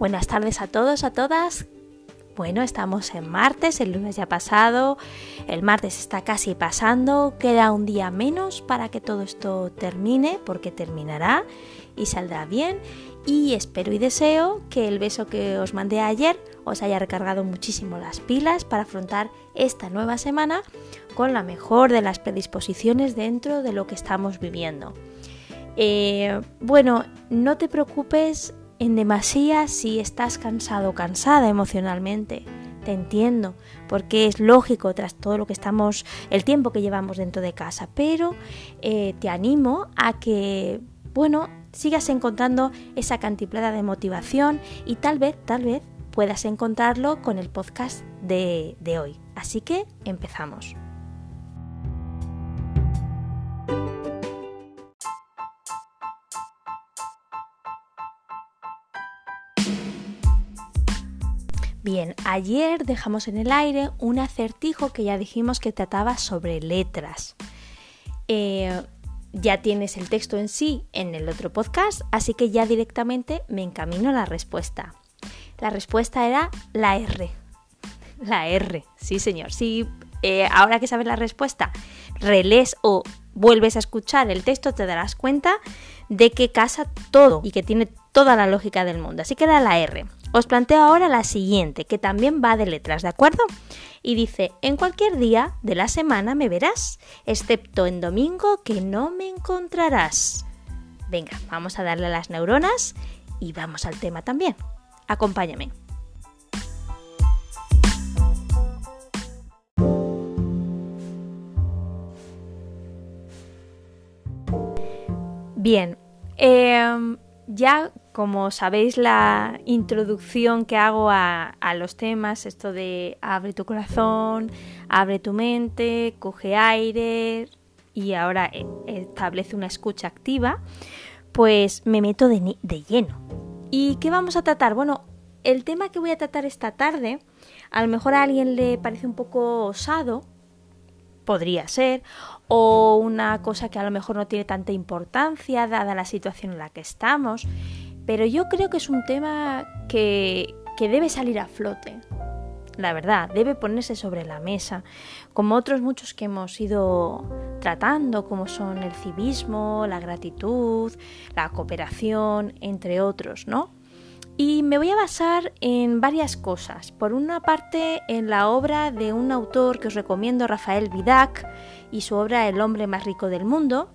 Buenas tardes a todos, a todas. Bueno, estamos en martes, el lunes ya ha pasado, el martes está casi pasando, queda un día menos para que todo esto termine, porque terminará y saldrá bien. Y espero y deseo que el beso que os mandé ayer os haya recargado muchísimo las pilas para afrontar esta nueva semana con la mejor de las predisposiciones dentro de lo que estamos viviendo. Eh, bueno, no te preocupes en demasía si estás cansado o cansada emocionalmente. Te entiendo, porque es lógico tras todo lo que estamos, el tiempo que llevamos dentro de casa, pero eh, te animo a que, bueno, sigas encontrando esa cantiplada de motivación y tal vez, tal vez puedas encontrarlo con el podcast de, de hoy. Así que empezamos. Bien, ayer dejamos en el aire un acertijo que ya dijimos que trataba sobre letras. Eh, ya tienes el texto en sí en el otro podcast, así que ya directamente me encamino a la respuesta. La respuesta era la R. La R, sí señor. Si eh, ahora que sabes la respuesta, relés o vuelves a escuchar el texto, te darás cuenta de que casa todo y que tiene toda la lógica del mundo. Así que era la R. Os planteo ahora la siguiente, que también va de letras, ¿de acuerdo? Y dice, en cualquier día de la semana me verás, excepto en domingo que no me encontrarás. Venga, vamos a darle a las neuronas y vamos al tema también. Acompáñame. Bien, eh, ya como sabéis la introducción que hago a, los temas, esto de abre tu corazón, abre tu mente, coge aire y ahora e, establece una escucha activa, pues me meto de lleno. ¿Y qué vamos a tratar? Bueno, el tema que voy a tratar esta tarde, a lo mejor a alguien le parece un poco osado, podría ser, o una cosa que a lo mejor no tiene tanta importancia dada la situación en la que estamos, pero yo creo que es un tema que, que debe salir a flote. La verdad, debe ponerse sobre la mesa, como otros muchos que hemos ido tratando, como son el civismo, la gratitud, la cooperación, entre otros, ¿no? Y me voy a basar en varias cosas. Por una parte, en la obra de un autor que os recomiendo, Rafael Vidac, y su obra El hombre más rico del mundo.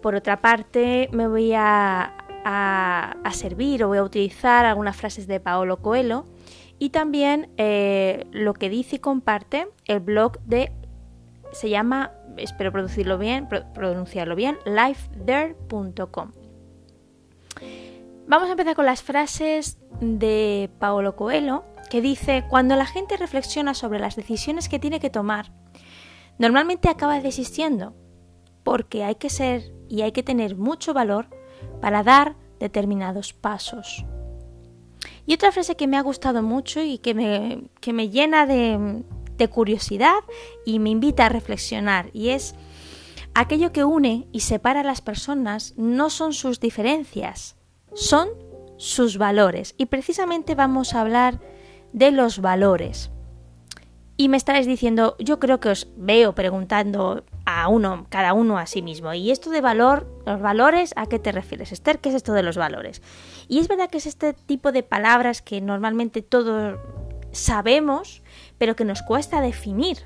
Por otra parte, me voy a, servir o voy a utilizar algunas frases de Paolo Coelho y también eh, lo que dice y comparte el blog de se llama, espero producirlo bien, pronunciarlo bien, lifethere.com. Vamos a empezar con las frases de Paolo Coelho, que dice, cuando la gente reflexiona sobre las decisiones que tiene que tomar, normalmente acaba desistiendo, porque hay que ser y hay que tener mucho valor para dar determinados pasos. Y otra frase que me ha gustado mucho y que me, que me llena de, de curiosidad y me invita a reflexionar, y es, aquello que une y separa a las personas no son sus diferencias, son sus valores. Y precisamente vamos a hablar de los valores. Y me estaréis diciendo, yo creo que os veo preguntando a uno, cada uno a sí mismo. ¿Y esto de valor, los valores, a qué te refieres, Esther? ¿Qué es esto de los valores? Y es verdad que es este tipo de palabras que normalmente todos sabemos, pero que nos cuesta definir.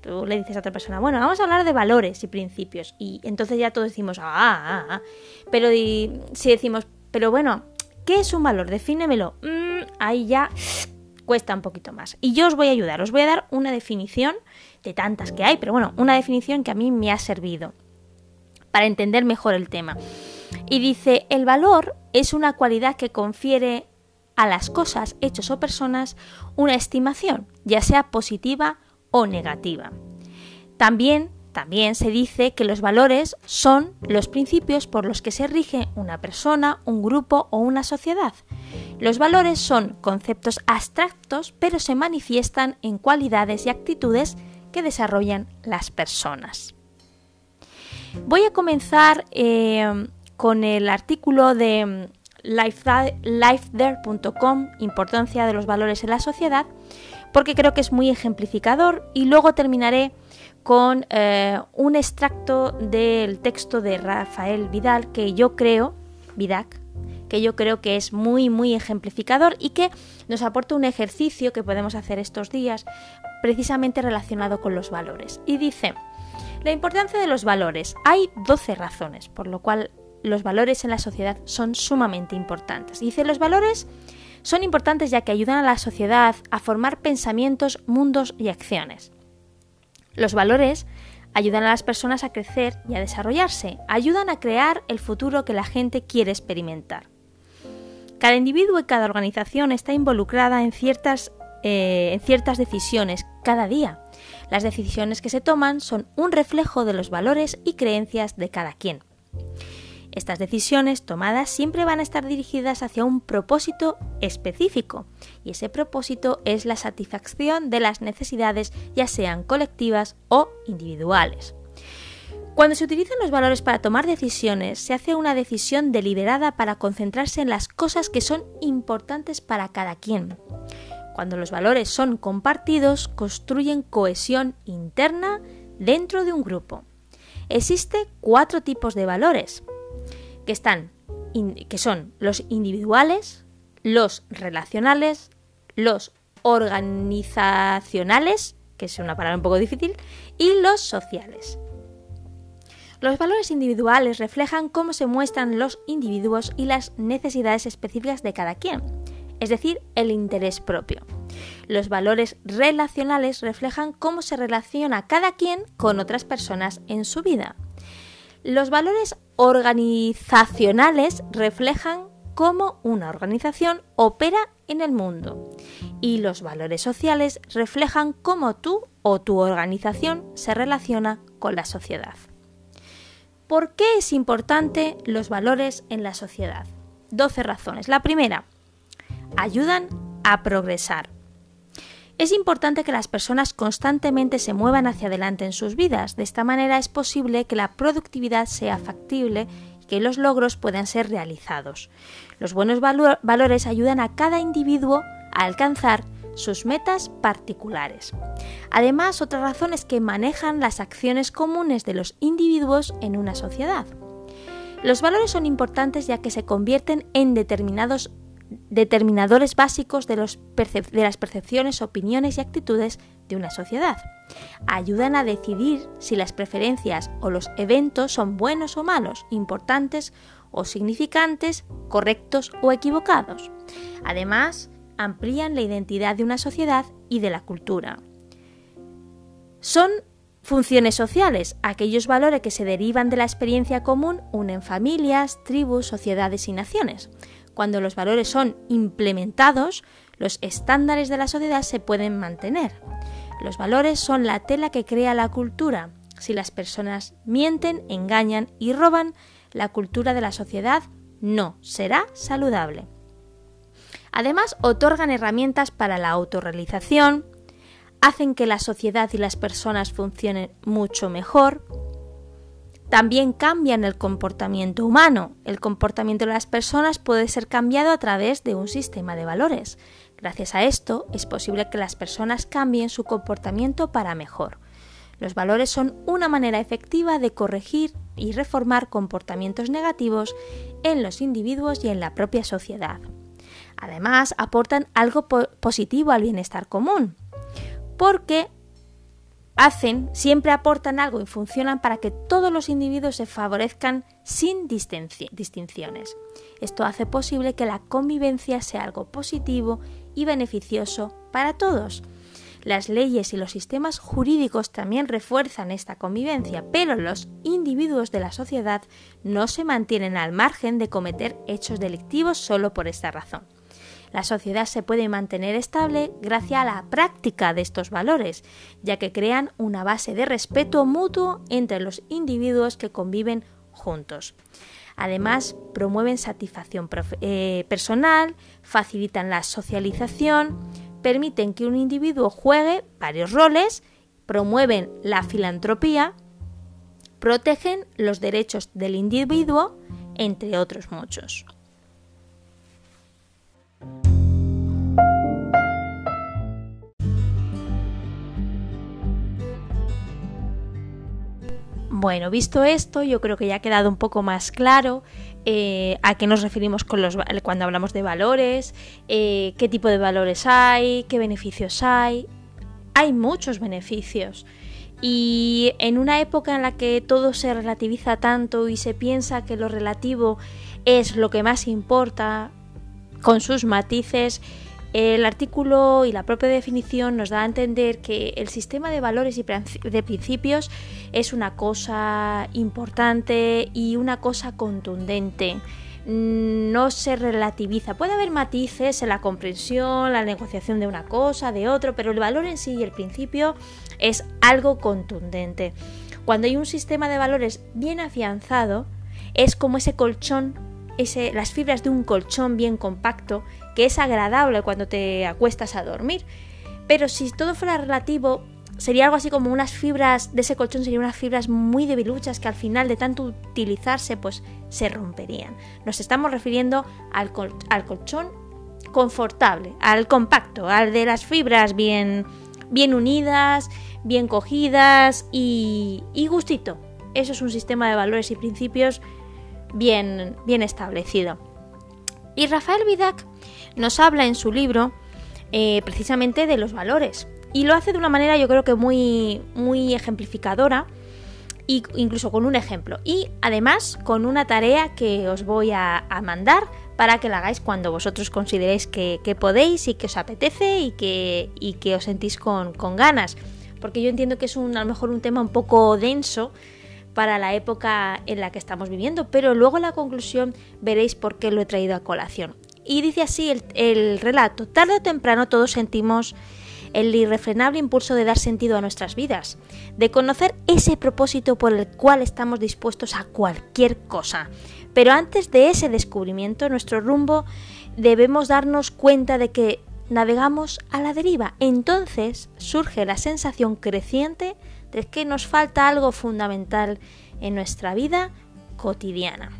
Tú le dices a otra persona, bueno, vamos a hablar de valores y principios. Y entonces ya todos decimos, ah, ah, ah. Pero si decimos, pero bueno, ¿qué es un valor? Defínemelo. Mm, ahí ya cuesta un poquito más. Y yo os voy a ayudar, os voy a dar una definición de tantas que hay, pero bueno, una definición que a mí me ha servido para entender mejor el tema. Y dice, el valor es una cualidad que confiere a las cosas, hechos o personas una estimación, ya sea positiva o negativa. También también se dice que los valores son los principios por los que se rige una persona, un grupo o una sociedad. Los valores son conceptos abstractos, pero se manifiestan en cualidades y actitudes que desarrollan las personas. Voy a comenzar eh, con el artículo de lifethere.com, importancia de los valores en la sociedad, porque creo que es muy ejemplificador y luego terminaré con eh, un extracto del texto de Rafael Vidal que yo creo, Vidac, que yo creo que es muy muy ejemplificador y que nos aporta un ejercicio que podemos hacer estos días precisamente relacionado con los valores. Y dice, la importancia de los valores. Hay 12 razones por lo cual los valores en la sociedad son sumamente importantes. Dice, los valores son importantes ya que ayudan a la sociedad a formar pensamientos, mundos y acciones. Los valores ayudan a las personas a crecer y a desarrollarse, ayudan a crear el futuro que la gente quiere experimentar. Cada individuo y cada organización está involucrada en ciertas, eh, en ciertas decisiones cada día. Las decisiones que se toman son un reflejo de los valores y creencias de cada quien. Estas decisiones tomadas siempre van a estar dirigidas hacia un propósito específico, y ese propósito es la satisfacción de las necesidades ya sean colectivas o individuales. Cuando se utilizan los valores para tomar decisiones, se hace una decisión deliberada para concentrarse en las cosas que son importantes para cada quien. Cuando los valores son compartidos, construyen cohesión interna dentro de un grupo. Existen cuatro tipos de valores que están que son los individuales, los relacionales, los organizacionales, que es una palabra un poco difícil, y los sociales. Los valores individuales reflejan cómo se muestran los individuos y las necesidades específicas de cada quien, es decir, el interés propio. Los valores relacionales reflejan cómo se relaciona cada quien con otras personas en su vida. Los valores organizacionales reflejan cómo una organización opera en el mundo y los valores sociales reflejan cómo tú o tu organización se relaciona con la sociedad. ¿Por qué es importante los valores en la sociedad? 12 razones. La primera, ayudan a progresar. Es importante que las personas constantemente se muevan hacia adelante en sus vidas. De esta manera es posible que la productividad sea factible y que los logros puedan ser realizados. Los buenos valores ayudan a cada individuo a alcanzar sus metas particulares. Además, otra razón es que manejan las acciones comunes de los individuos en una sociedad. Los valores son importantes ya que se convierten en determinados determinadores básicos de, de, las percepciones, opiniones y actitudes de una sociedad. Ayudan a decidir si las preferencias o los eventos son buenos o malos, importantes o significantes, correctos o equivocados. Además, amplían la identidad de una sociedad y de la cultura. Son funciones sociales. Aquellos valores que se derivan de la experiencia común unen familias, tribus, sociedades y naciones. Cuando los valores son implementados, los estándares de la sociedad se pueden mantener. Los valores son la tela que crea la cultura. Si las personas mienten, engañan y roban, la cultura de la sociedad no será saludable. Además, otorgan herramientas para la autorrealización, hacen que la sociedad y las personas funcionen mucho mejor, también cambian el comportamiento humano. El comportamiento de las personas puede ser cambiado a través de un sistema de valores. Gracias a esto es posible que las personas cambien su comportamiento para mejor. Los valores son una manera efectiva de corregir y reformar comportamientos negativos en los individuos y en la propia sociedad. Además, aportan algo positivo al bienestar común, porque hacen, siempre aportan algo y funcionan para que todos los individuos se favorezcan sin distinciones. Esto hace posible que la convivencia sea algo positivo y beneficioso para todos. Las leyes y los sistemas jurídicos también refuerzan esta convivencia, pero los individuos de la sociedad no se mantienen al margen de cometer hechos delictivos solo por esta razón. La sociedad se puede mantener estable gracias a la práctica de estos valores, ya que crean una base de respeto mutuo entre los individuos que conviven juntos. Además, promueven satisfacción eh, personal, facilitan la socialización, permiten que un individuo juegue varios roles, promueven la filantropía, protegen los derechos del individuo, entre otros muchos. Bueno, visto esto, yo creo que ya ha quedado un poco más claro eh, a qué nos referimos cuando hablamos de valores, eh, qué tipo de valores hay, qué beneficios hay. Hay muchos beneficios. Y en una época en la que todo se relativiza tanto y se piensa que lo relativo es lo que más importa, con sus matices, el artículo y la propia definición nos da a entender que el sistema de valores y de principios es una cosa importante y una cosa contundente. No se relativiza. Puede haber matices en la comprensión, la negociación de una cosa, de otro, pero el valor en sí y el principio es algo contundente. Cuando hay un sistema de valores bien afianzado, es como ese colchón, las fibras de un colchón bien compacto que es agradable cuando te acuestas a dormir. Pero si todo fuera relativo, sería algo así como unas fibras de ese colchón, serían unas fibras muy debiluchas que al final de tanto utilizarse pues se romperían. Nos estamos refiriendo al, al colchón confortable, al compacto, al de las fibras bien, bien unidas, bien cogidas y, y gustito. Eso es un sistema de valores y principios bien, establecido. Y Rafael Vidac nos habla en su libro eh, precisamente de los valores. Y lo hace de una manera yo creo que muy, muy ejemplificadora, e incluso con un ejemplo. Y además con una tarea que os voy a, mandar para que la hagáis cuando vosotros consideréis que, podéis y que os apetece y que, y que os sentís con, con, ganas. Porque yo entiendo que es un, a lo mejor un tema un poco denso para la época en la que estamos viviendo, pero luego la conclusión veréis por qué lo he traído a colación. Y dice así el, relato, tarde o temprano todos sentimos el irrefrenable impulso de dar sentido a nuestras vidas, de conocer ese propósito por el cual estamos dispuestos a cualquier cosa. Pero antes de ese descubrimiento, nuestro rumbo debemos darnos cuenta de que navegamos a la deriva. Entonces surge la sensación creciente de que nos falta algo fundamental en nuestra vida cotidiana.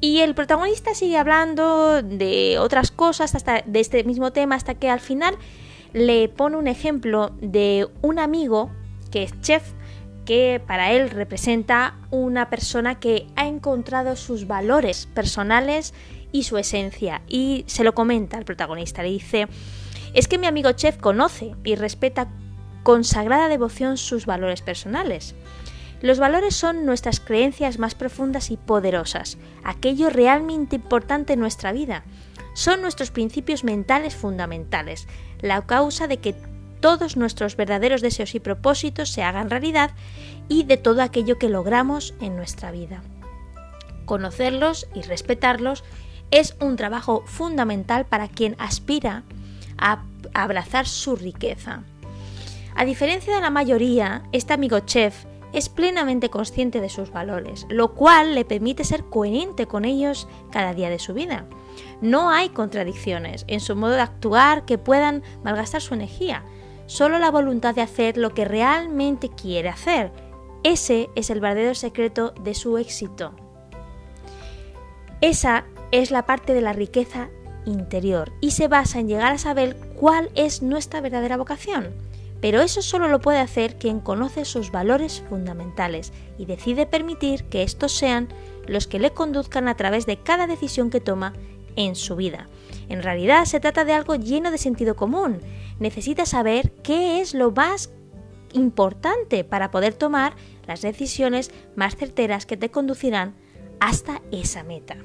Y el protagonista sigue hablando de otras cosas, hasta de este mismo tema, hasta que al final le pone un ejemplo de un amigo que es chef, que para él representa una persona que ha encontrado sus valores personales y su esencia. Y se lo comenta al protagonista, le dice, es que mi amigo chef conoce y respeta con sagrada devoción sus valores personales. Los valores son nuestras creencias más profundas y poderosas, aquello realmente importante en nuestra vida. Son nuestros principios mentales fundamentales, la causa de que todos nuestros verdaderos deseos y propósitos se hagan realidad y de todo aquello que logramos en nuestra vida. Conocerlos y respetarlos es un trabajo fundamental para quien aspira a abrazar su riqueza. A diferencia de la mayoría, este amigo chef es plenamente consciente de sus valores, lo cual le permite ser coherente con ellos cada día de su vida. No hay contradicciones en su modo de actuar que puedan malgastar su energía, solo la voluntad de hacer lo que realmente quiere hacer. Ese es el verdadero secreto de su éxito. Esa es la parte de la riqueza interior y se basa en llegar a saber cuál es nuestra verdadera vocación. Pero eso solo lo puede hacer quien conoce sus valores fundamentales y decide permitir que estos sean los que le conduzcan a través de cada decisión que toma en su vida. En realidad se trata de algo lleno de sentido común. Necesitas saber qué es lo más importante para poder tomar las decisiones más certeras que te conducirán hasta esa meta.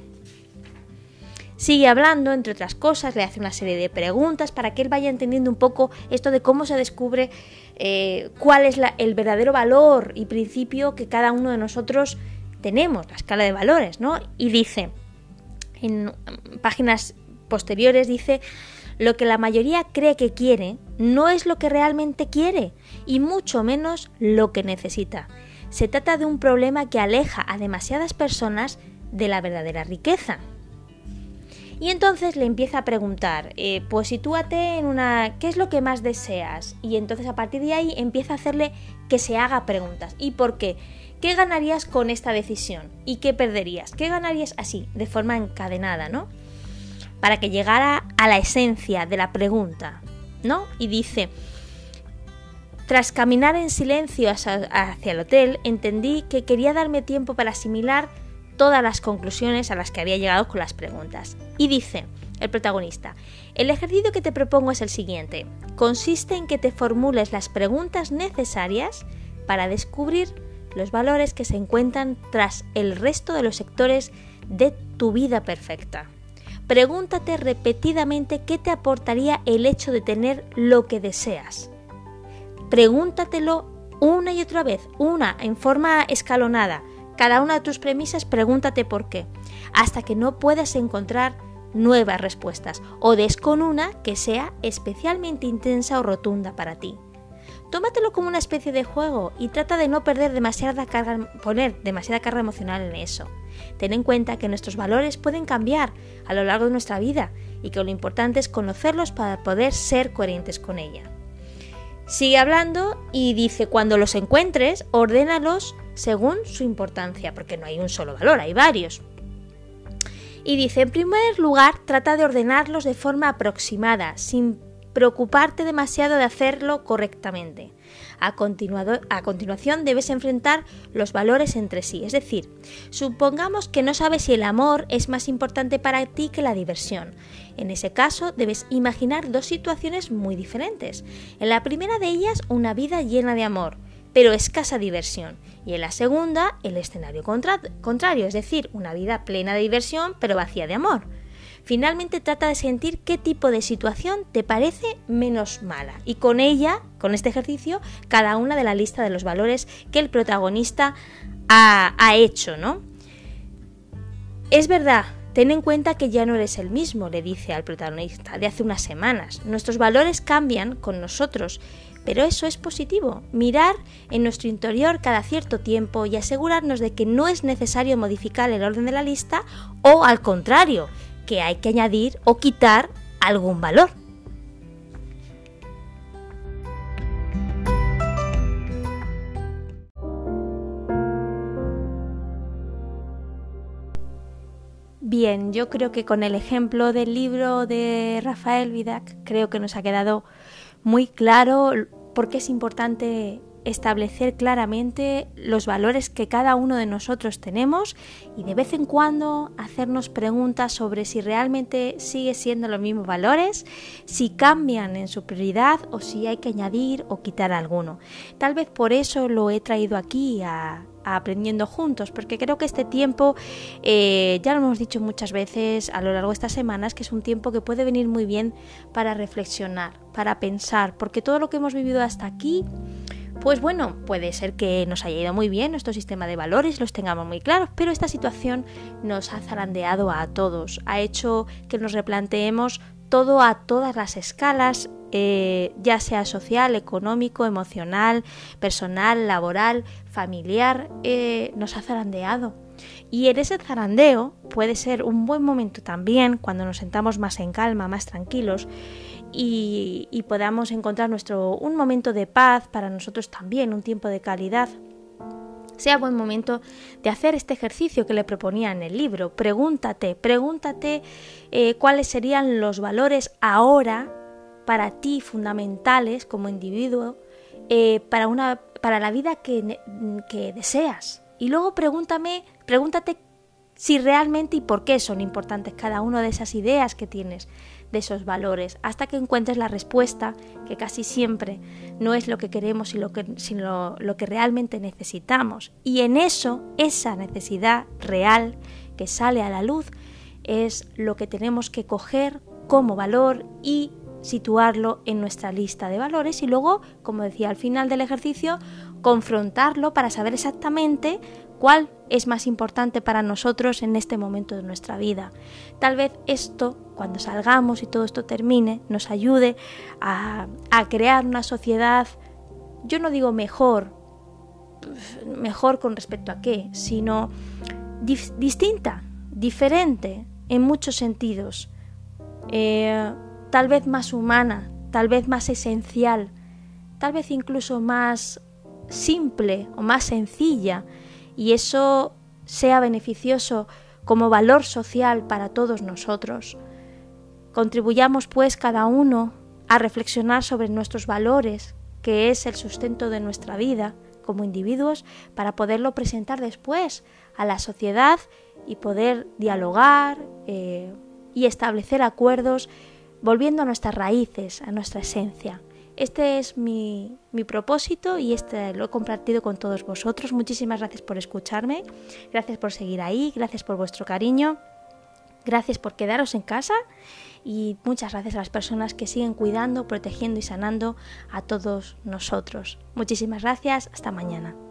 Sigue hablando, entre otras cosas, le hace una serie de preguntas para que él vaya entendiendo un poco esto de cómo se descubre eh, cuál es el verdadero valor y principio que cada uno de nosotros tenemos, la escala de valores, ¿no? Y dice, en páginas posteriores, dice, lo que la mayoría cree que quiere no es lo que realmente quiere y mucho menos lo que necesita. Se trata de un problema que aleja a demasiadas personas de la verdadera riqueza. Y entonces le empieza a preguntar, eh, pues sitúate en una, ¿qué es lo que más deseas? Y entonces a partir de ahí empieza a hacerle que se haga preguntas. ¿Y por qué? ¿Qué ganarías con esta decisión? ¿Y qué perderías? ¿Qué ganarías así, de forma encadenada, ¿no? Para que llegara a la esencia de la pregunta, ¿no? Y dice, Tras caminar en silencio hacia el hotel, entendí que quería darme tiempo para asimilar todas las conclusiones a las que había llegado con las preguntas. Y dice el protagonista, el ejercicio que te propongo es el siguiente. Consiste en que te formules las preguntas necesarias para descubrir los valores que se encuentran tras el resto de los sectores de tu vida perfecta. Pregúntate repetidamente qué te aportaría el hecho de tener lo que deseas. Pregúntatelo una y otra vez, una en forma escalonada. Cada una de tus premisas pregúntate por qué, hasta que no puedas encontrar nuevas respuestas o des con una que sea especialmente intensa o rotunda para ti. Tómatelo como una especie de juego y trata de no perder demasiada carga, poner demasiada carga emocional en eso. Ten en cuenta que nuestros valores pueden cambiar a lo largo de nuestra vida y que lo importante es conocerlos para poder ser coherentes con ella. Sigue hablando y dice cuando los encuentres, ordénalos según su importancia, porque no hay un solo valor, hay varios. Y dice, en primer lugar, trata de ordenarlos de forma aproximada, sin preocuparte demasiado de hacerlo correctamente. A, a, continuación debes enfrentar los valores entre sí, es decir, supongamos que no sabes si el amor es más importante para ti que la diversión. En ese caso debes imaginar dos situaciones muy diferentes. En la primera de ellas una vida llena de amor, pero escasa diversión. Y en la segunda el escenario contrario, es decir, una vida plena de diversión pero vacía de amor. Finalmente trata de sentir qué tipo de situación te parece menos mala y con ella, con este ejercicio, cada una de la lista de los valores que el protagonista ha, ha hecho, ¿no? Es verdad, Ten en cuenta que ya no eres el mismo, le dice al protagonista, de hace unas semanas. Nuestros valores cambian con nosotros, pero eso es positivo. Mirar en nuestro interior cada cierto tiempo y asegurarnos de que no es necesario modificar el orden de la lista o al contrario, que hay que añadir o quitar algún valor. Bien, yo creo que con el ejemplo del libro de Rafael Vidac creo que nos ha quedado muy claro por qué es importante establecer claramente los valores que cada uno de nosotros tenemos y de vez en cuando hacernos preguntas sobre si realmente sigue siendo los mismos valores, si cambian en su prioridad o si hay que añadir o quitar alguno. Tal vez por eso lo he traído aquí a, aprendiendo juntos, porque creo que este tiempo, eh, ya lo hemos dicho muchas veces a lo largo de estas semanas, que es un tiempo que puede venir muy bien para reflexionar, para pensar, porque todo lo que hemos vivido hasta aquí pues bueno, puede ser que nos haya ido muy bien nuestro sistema de valores, los tengamos muy claros, pero esta situación nos ha zarandeado a todos, ha hecho que nos replanteemos todo a todas las escalas, eh, ya sea social, económico, emocional, personal, laboral, familiar, eh, nos ha zarandeado. Y en ese zarandeo puede ser un buen momento también, cuando nos sentamos más en calma, más tranquilos, y, podamos encontrar nuestro, un momento de paz para nosotros también, un tiempo de calidad sea buen momento de hacer este ejercicio que le proponía en el libro. Pregúntate, pregúntate eh, cuáles serían los valores ahora para ti fundamentales como individuo eh, para, una, para la vida que, deseas. Y luego pregúntame, pregúntate si realmente y por qué son importantes cada una de esas ideas que tienes de esos valores, hasta que encuentres la respuesta, que casi siempre no es lo que queremos, sino lo que, sino lo que realmente necesitamos. Y en eso, esa necesidad real que sale a la luz, es lo que tenemos que coger como valor y situarlo en nuestra lista de valores y luego, como decía al final del ejercicio, confrontarlo para saber exactamente cuál es más importante para nosotros en este momento de nuestra vida. Tal vez esto, cuando salgamos y todo esto termine, nos ayude a, crear una sociedad, yo no digo mejor, mejor con respecto a qué, sino distinta, diferente en muchos sentidos, eh, tal vez más humana, tal vez más esencial, tal vez incluso más simple o más sencilla y eso sea beneficioso como valor social para todos nosotros. Contribuyamos pues cada uno a reflexionar sobre nuestros valores que es el sustento de nuestra vida como individuos, para poderlo presentar después a la sociedad y poder dialogar eh, y establecer acuerdos volviendo a nuestras raíces, a nuestra esencia. Este es mi, mi, propósito y este lo he compartido con todos vosotros. Muchísimas gracias por escucharme, gracias por seguir ahí, gracias por vuestro cariño, gracias por quedaros en casa y muchas gracias a las personas que siguen cuidando, protegiendo y sanando a todos nosotros. Muchísimas gracias, hasta mañana.